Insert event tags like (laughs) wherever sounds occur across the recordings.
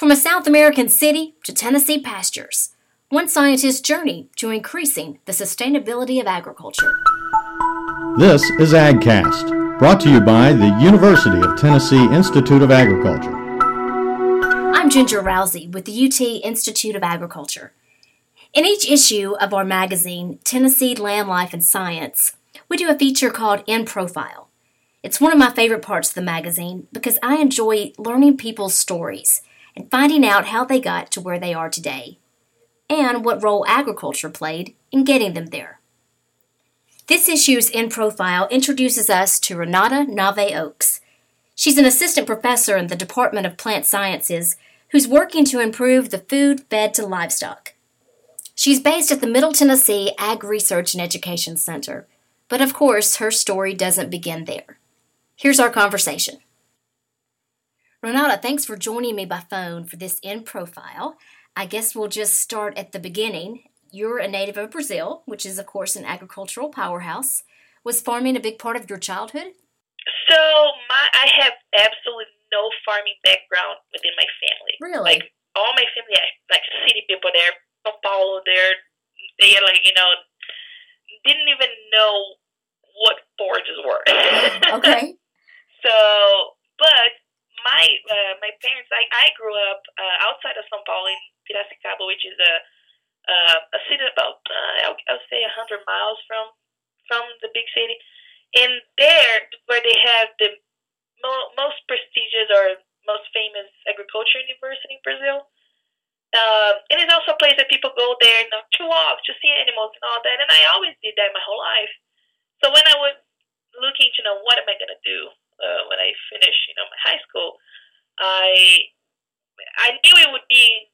From a South American city to Tennessee pastures, one scientist's journey to increasing the sustainability of agriculture. This is AgCast, brought to you by the University of Tennessee Institute of Agriculture. I'm Ginger Rowsey with the UT Institute of Agriculture. In each issue of our magazine, Tennessee Land Life and Science, we do a feature called In Profile. It's one of my favorite parts of the magazine because I enjoy learning people's stories finding out how they got to where they are today and what role agriculture played in getting them there. This issue's In Profile introduces us to Renata Nave Oakes. She's an assistant professor in the Department of Plant Sciences who's working to improve the food fed to livestock. She's based at the Middle Tennessee Ag Research and Education Center, but of course, her story doesn't begin there. Here's our conversation. Renata, thanks for joining me by phone for this in profile. I guess we'll just start at the beginning. You're a native of Brazil, which is, of course, an agricultural powerhouse. Was farming a big part of your childhood? So, my I have absolutely no farming background within my family. Really? Like all my family, like city people there, São Paulo, there, they like you know, didn't even know what forages were. Mm, okay. (laughs) So, but my uh, my parents, I I grew up uh, outside of São Paulo in Piracicaba, which is a uh, a city about uh, I'll, I'll say a hundred miles from from the big city, and there where they have the mo- most prestigious or most famous agriculture university in Brazil. Um, and it is also a place that people go there know, to walk, to see animals and all that, and I always did that my whole life. So when I was looking to know what am I to do uh, when I finish, you know, my high school, I I knew it would be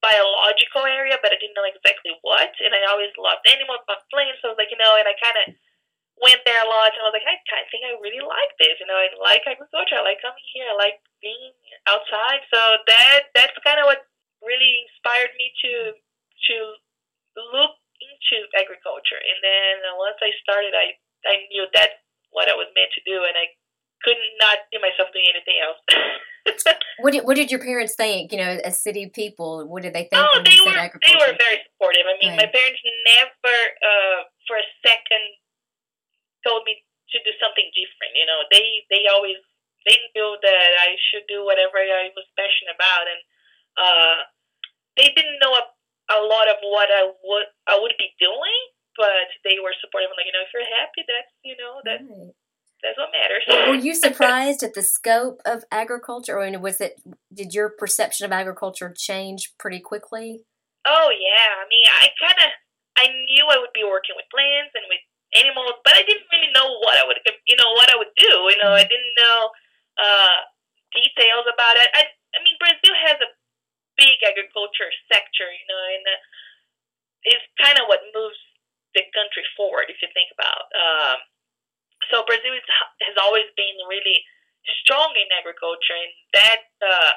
biological area, but I didn't know exactly what. And I always loved animals, loved plants. So I was like, you know, and I kind of went there a lot, and I was like, I of think I really like this. You know, I like agriculture. I like coming here. I like being outside. So that that's kind of what really inspired me to to look into agriculture. And then once I started, I I knew that's what I was meant to do, and I could not see myself doing anything else. (laughs) what did What did your parents think? You know, as city people, what did they think? Oh, they were they were very supportive. I mean, Right. my parents never, uh, for a second, told me to do something different. You know, they they always they knew that I should do whatever I was passionate about, and uh, they didn't know a, a lot of what I would I would be doing, but they were supportive. Like, you know, if you're happy, that's you know that Right. That's what matters. Were you (laughs) surprised at the scope of agriculture, or was it? Did your perception of agriculture change pretty quickly? Oh yeah, I mean, I kind of I knew I would be working with plants and with animals, but I didn't really know what I would, you know, what I would do. You know, I didn't know uh, details about it. I, I mean, Brazil has a big agriculture sector, you know, and uh, it's kind of what moves the country forward if you think about. Um, so Brazil is, has always been really strong in agriculture, and that. Uh,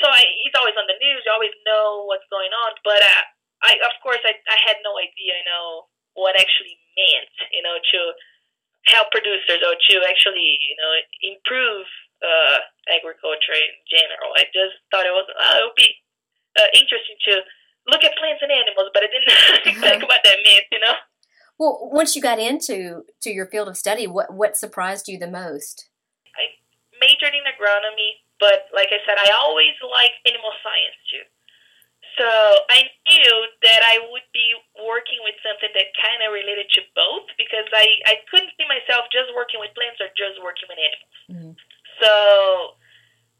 so I, it's always on the news. You always know what's going on. But uh, I, of course, I, I had no idea, you know, what actually meant, you know, to help producers or to actually, you know, improve uh, agriculture in general. I just thought it was, uh, it would be uh, interesting to look at plants and animals, but I didn't (laughs) know exactly what that meant, you know. Well, once you got into to your field of study, what what surprised you the most? I majored in agronomy, but like I said, I always liked animal science too. So I knew that I would be working with something that kind of related to both because I, I couldn't see myself just working with plants or just working with animals. Mhm. So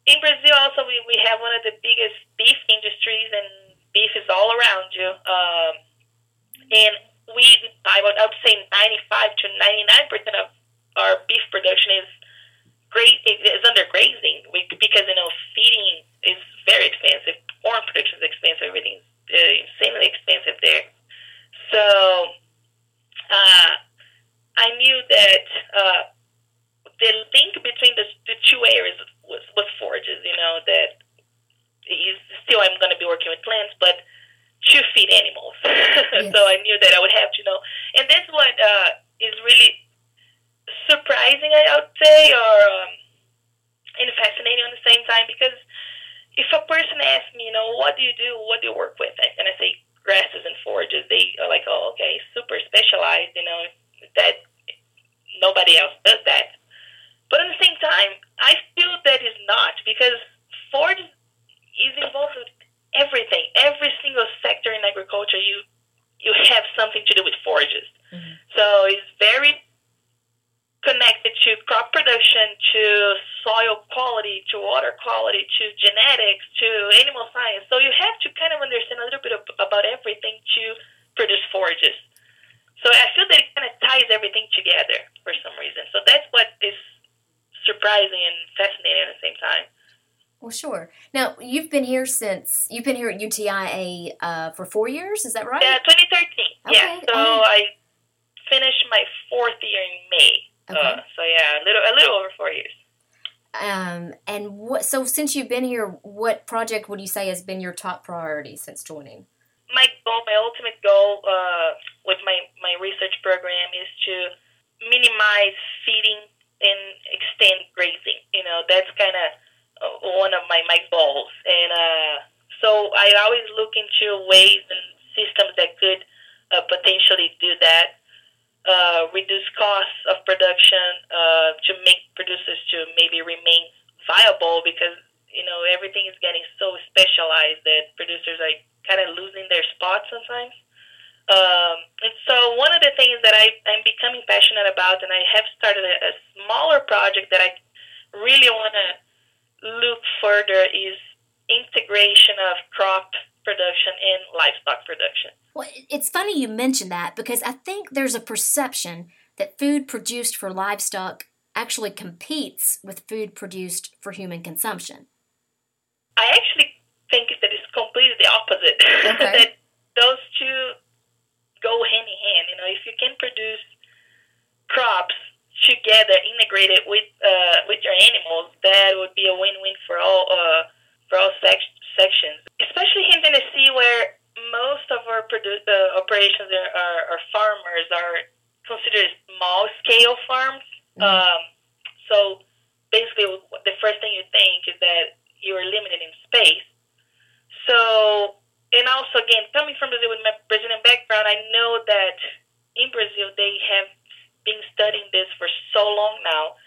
in Brazil also we, we have one of the biggest beef industries and beef is all around you. Um, and we, I would, I would say 95 to 99% of our beef production is great is under grazing we, because you know feeding is very expensive. Corn production is expensive. Everything's uh, insanely expensive there. So uh, I knew that uh, the link between the, the two areas was, was forages. You know that is still I'm going to be working with plants, but to feed animals. (laughs) so I knew that I would have to know, and that's what uh, is really surprising, I would say, or um, and fascinating on the same time because if a person asks me, you know, what do you do? What do you work with? And I say grasses and forages, they are like, oh, okay, super specialized, you know, that nobody else does that. But at the same time, I feel that is not because forage is involved with everything. Every single sector in agriculture, you you have something to do with forages. Mm-hmm. So it's very connected to crop production, to soil quality, to water quality, to genetics, to animal science. So you have to kind of understand a little bit of, about everything to produce forages. So I feel that it kind of ties everything together for some reason. So that's what is surprising and fascinating at the same time. Well, sure. Now you've been here since you've been here at UTIA uh, for four years. Is that right? Yeah, 2013. Okay. Yeah. So I finished my fourth year in May. Okay. Uh, so yeah, a little a little over four years. Um, and what? So since you've been here, what project would you say has been your top priority since joining? My goal, my ultimate goal uh, with my my research program is to minimize feeding and extend grazing. You know, that's kind of one of my my goals, and uh, so I always look into ways and systems that could uh, potentially do that. Uh, reduce costs of production uh, to make producers to maybe remain viable because you know everything is getting so specialized that producers are kind of losing their spot sometimes. Um, and so one of the things that I, I'm becoming passionate about, and I have started a, a smaller project that I really want to look further is integration of crop production and livestock production. Well, it's funny you mention that because I think there's a perception that food produced for livestock actually competes with food produced for human consumption. I actually think that it's completely the opposite. (laughs) Okay. that those two go hand in hand. You know, if you can produce crops together, integrated with uh, with your animals, that would be a win-win for all uh, for all sec- sections. Especially in Tennessee, where most of our produ- uh, operations are, are, are, farmers are considered small-scale farms. Mm-hmm. Um, so basically, the first thing you think is that you are limited in space. So, and also again, coming from Brazil with my Brazilian background, I know that in Brazil they have been studying this for so long now.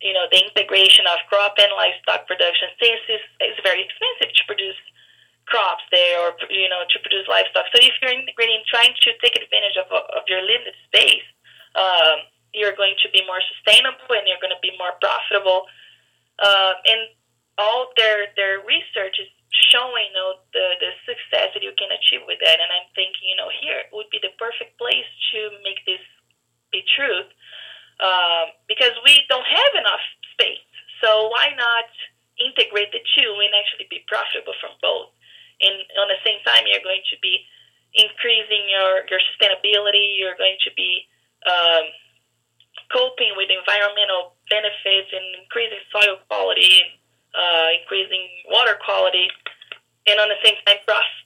You know, the integration of crop and livestock production, since it's, it's very expensive to produce crops there or, you know, to produce livestock. So if you're integrating, trying to take advantage of, of your limited space, um, you're going to be more sustainable and you're going to be more profitable. Uh, and all their, their research is showing you know, the, the success that you can achieve with that. And I'm thinking, you know, here would be the perfect place to make this be truth um, because we don't have enough space. So why not integrate the two and actually be profitable from both? And on the same time, you're going to be increasing your, your sustainability. You're going to be um, coping with environmental benefits and increasing soil quality, uh, increasing water quality, and on the same time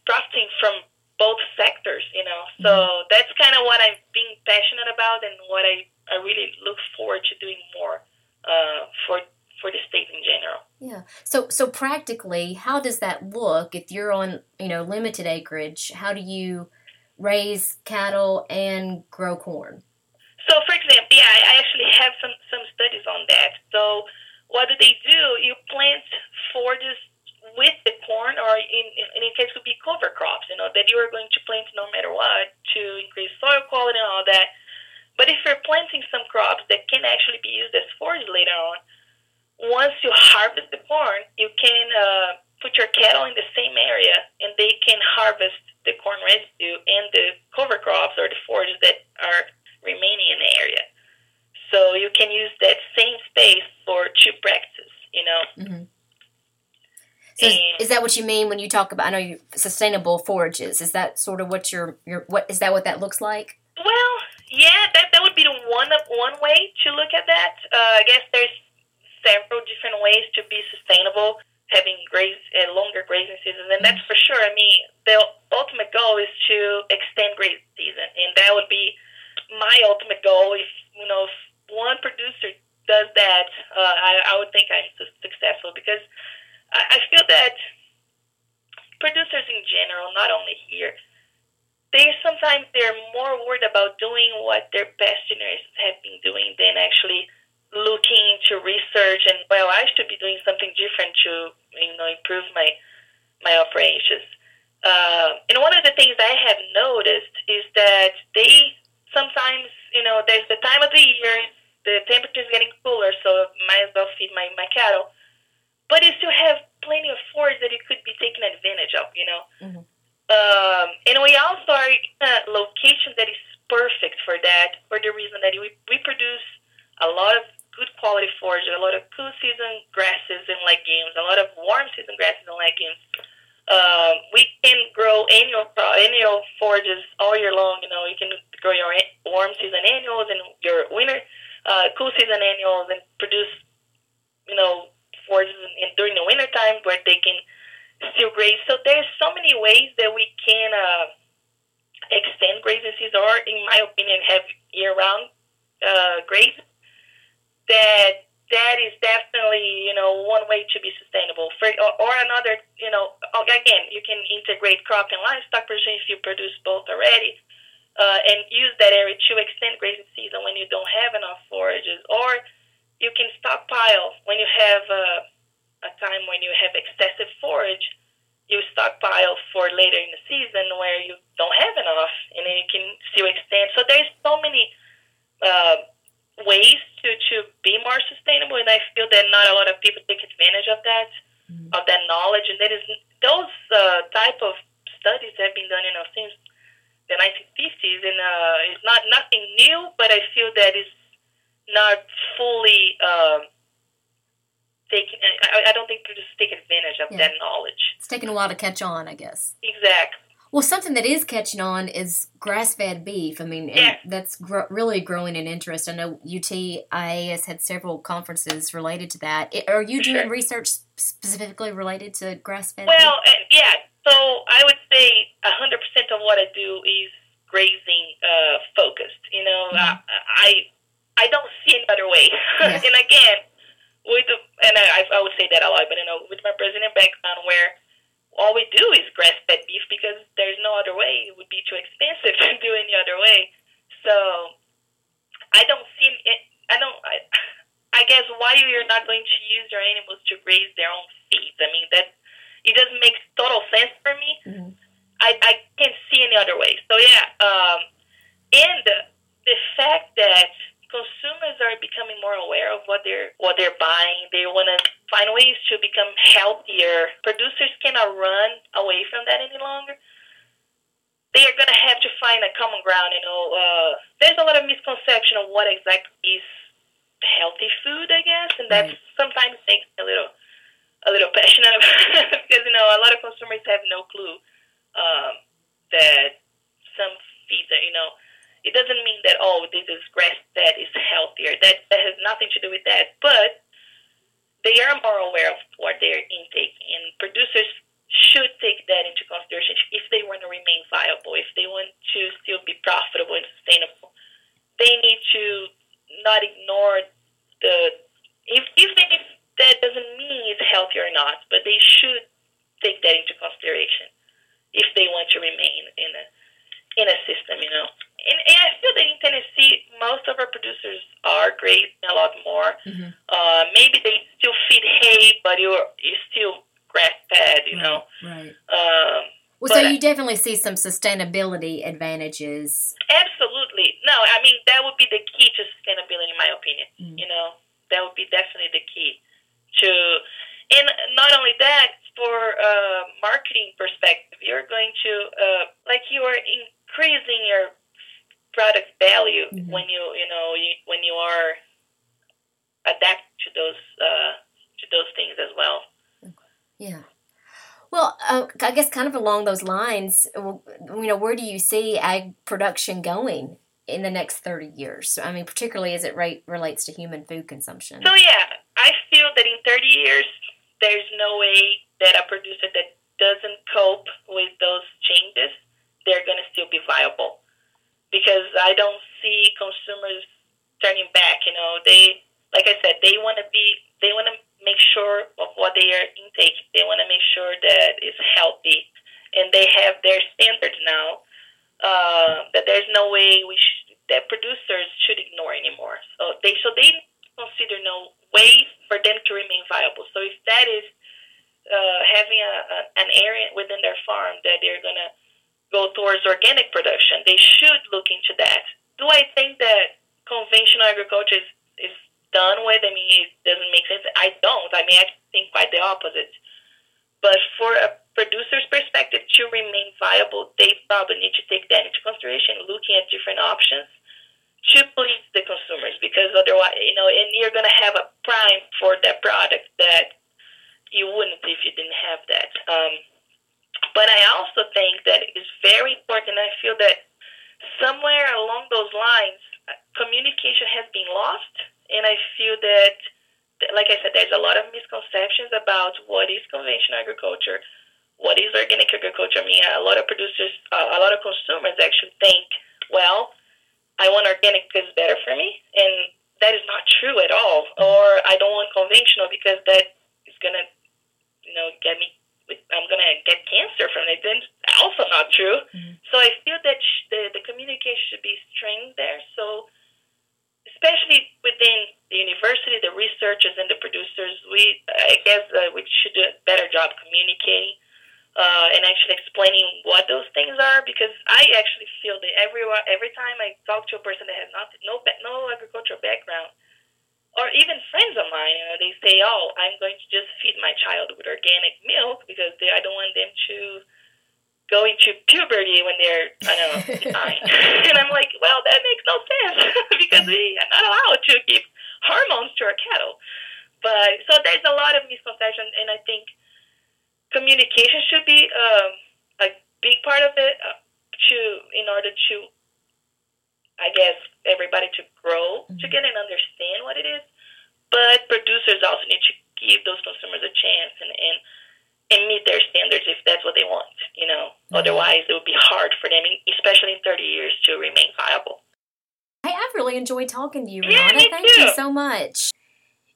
profiting from both sectors, you know. So mm-hmm. that's kind of what I'm being passionate about and what I, I really look forward to doing more uh, for for the state in general. Yeah. So so practically, how does that look if you're on you know limited acreage? How do you raise cattle and grow corn? So, for example, yeah, I actually have some some studies on that. So, what do they do? You plant for this with the corn, or in, in any case, could be cover crops, you know, that you are going to plant no matter what to increase soil quality and all that. But if you're planting some crops that can actually be used as forage later on, once you harvest the corn, you can uh, put your cattle in the same area and they can harvest the corn residue and the cover crops or the forages that are remaining in the area. So you can use that same space for two practices, you know. Mm-hmm. So is, is, that what you mean when you talk about? I know you sustainable forages. Is that sort of what your your what is that what that looks like? Well, yeah, that that would be the one one way to look at that. Uh, I guess there's several different ways to be sustainable, having graze uh, longer grazing seasons, and that's for sure. I mean, the ultimate goal is to extend grazing season, and that would be my ultimate goal. If you know, if one producer does that, uh, I, I would think I'm successful because I, I feel that producers in general, not only here, they sometimes they're more worried about doing what their past generations have been doing than actually looking into research and well, I should be doing something different to you know improve my operations. Uh, and one of the things I have noticed is that they sometimes you know there's the time of the year the temperature is getting cooler, so might as well feed my my cattle. But you still have plenty of forage that you could be taking advantage of, you know. Mm-hmm. Um, and we also are in a location that is perfect for that, for the reason that we, we produce a lot of good quality forage, a lot of cool season grasses and legumes, a lot of warm season grasses and legumes. Um, we can grow annual annual forages all year long. You know, you can grow your warm season annuals and your winter uh, cool season annuals and produce, you know, forages in, in, during the winter time where they can still graze. So there's so many ways that we can uh, extend grazing season, or in my opinion, have year-round uh, grazing. That that is definitely you know one way to be sustainable. For or, or another, you know, again, you can integrate crop and livestock production if you produce both already. Uh, and use that area to extend grazing season when you don't have enough forages, or you can stockpile when you have uh, a time when you have excessive forage, you stockpile for later in the season where you don't have enough, and then you can still extend. So there's so many uh, ways to, to be more sustainable, and I feel that not a lot of people take advantage of that, mm-hmm. of that knowledge, and that is those uh, type of studies have been done, you know, since the 1950s, and uh, it's not nothing new, but I feel that it's not fully. Uh, taking. I, I don't think producers take advantage of yeah. that knowledge. It's taking a while to catch on, I guess. Exactly. Well, something that is catching on is grass-fed beef. I mean, yeah. that's gr- really growing in interest. I know UTIA has had several conferences related to that. Are you doing sure. research specifically related to grass-fed? Well, uh, yeah. So I would say hundred percent of what I do is grazing uh, focused. You know, mm-hmm. I, I I don't see another way. Yeah. (laughs) and again, with the, and I, I would say that a lot, but you know, with my Brazilian background, where all we do is grass fed beef because there's no other way. It would be too expensive (laughs) to do any other way. So I don't see it. I don't. I, I guess why you're not going to use your animals to raise their own feed. I mean that it doesn't make total sense for me. Mm-hmm. I I can't see any other way. So yeah, um, and the, the fact that consumers are becoming more aware of what they're what they're buying. They want to find ways to become healthier. Producers cannot run away from that any longer. They are going to have to find a common ground. You know, uh, there's a lot of misconception of what exactly is healthy food, I guess, and that right. sometimes makes me a little a little (laughs) passionate because you know a lot of consumers have no clue um, that some feeds are you know it doesn't mean that oh this is grass fed is healthier. That that has nothing to do with that. But they are more aware of what they're intaking, and producers should take that into consideration if they want to remain viable, if they want to still be profitable and sustainable. They need to not ignore the if even if that doesn't mean it's healthy or not, but they should take that into consideration if they want to remain in a in a system, you know and, and I feel that in Tennessee, most of our producers are grazing a lot more. Mm-hmm. Uh, maybe they still feed hay, but you're you're still grass fed, you right, know. Right. Um, well, so you definitely see some sustainability advantages. Absolutely. No, I mean that would be the key to sustainability, in my opinion. Mm-hmm. You know, that would be definitely the key to, and not only that, for uh, marketing perspective, you're going to uh, like you are increasing your product value mm-hmm. when you you know you, when you are adapt to those uh, to those things as well. Yeah. Well, uh, I guess kind of along those lines, you know, where do you see ag production going in the next 30 years? I mean, particularly as it relates to human food consumption. So, yeah, I feel that in 30 years, there's no way that a producer that doesn't cope with those changes, they're going to still be viable because I don't see consumers turning back. You know, they like I said, they want to be, they want to make sure of what they are intake. They want to make sure that it's healthy. And they have their standards now uh, that there's no way we sh- that producers should ignore anymore. So they so they consider no way for them to remain viable. So if that is uh, having a, a, an area within their farm that they're gonna go towards organic production, they should look into that. Do I think that conventional agriculture is, is done with? I mean, it doesn't make sense. I don't. I mean, I think quite the opposite. But for a producer's perspective to remain viable, they probably need to take that into consideration, looking at different options to please the consumers because otherwise, you know, and you're going to have a prime for that product that you wouldn't if you didn't have that. Um, but I also think that it is very important. I feel that somewhere along those lines, communication has been lost, and I feel that, like I said, there's a lot of misconceptions about what is conventional agriculture, what is organic agriculture. I mean, a lot of producers, uh, a lot of consumers actually think, well, I want organic because it's better for me, and that is not true at all. Or I don't want conventional because that is gonna, you know, get me. I'm gonna get cancer from it. Then also not true. Mm-hmm. So I feel that sh- the the communication should be strained there. So especially within the university, the researchers and the producers, we I guess uh, we should do a better job communicating uh, and actually explaining what those things are because I actually feel that every every time I talk to a person that has not no no agricultural background or even friends of mine, you know, they say, "Oh, I'm going to just feed my child with organic milk because they, I don't want them to go into puberty when they're I don't know (laughs) nine." (laughs) and I'm like, "Well, that makes no sense (laughs) because we are not allowed to give hormones to our cattle." But so there's a lot of misconceptions, and I think communication should be um, a big part of it uh, to in order to I guess everybody to grow mm-hmm. to get and understand what it is. But producers also need to give those consumers a chance and and, and meet their standards if that's what they want. You know, mm-hmm. otherwise it would be hard for them, especially in 30 years, to remain viable. Hey, I've really enjoyed talking to you, Renata. Yeah, Thank too. you so much.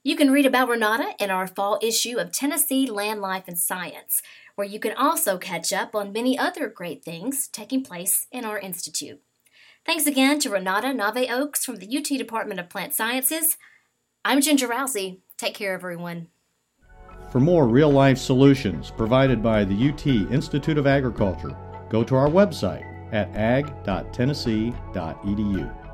You can read about Renata in our fall issue of Tennessee Land Life and Science, where you can also catch up on many other great things taking place in our institute. Thanks again to Renata Nave Oakes from the UT Department of Plant Sciences. I'm Ginger Rowsey. Take care, everyone. For more real life solutions provided by the UT Institute of Agriculture, go to our website at ag.tennessee.edu.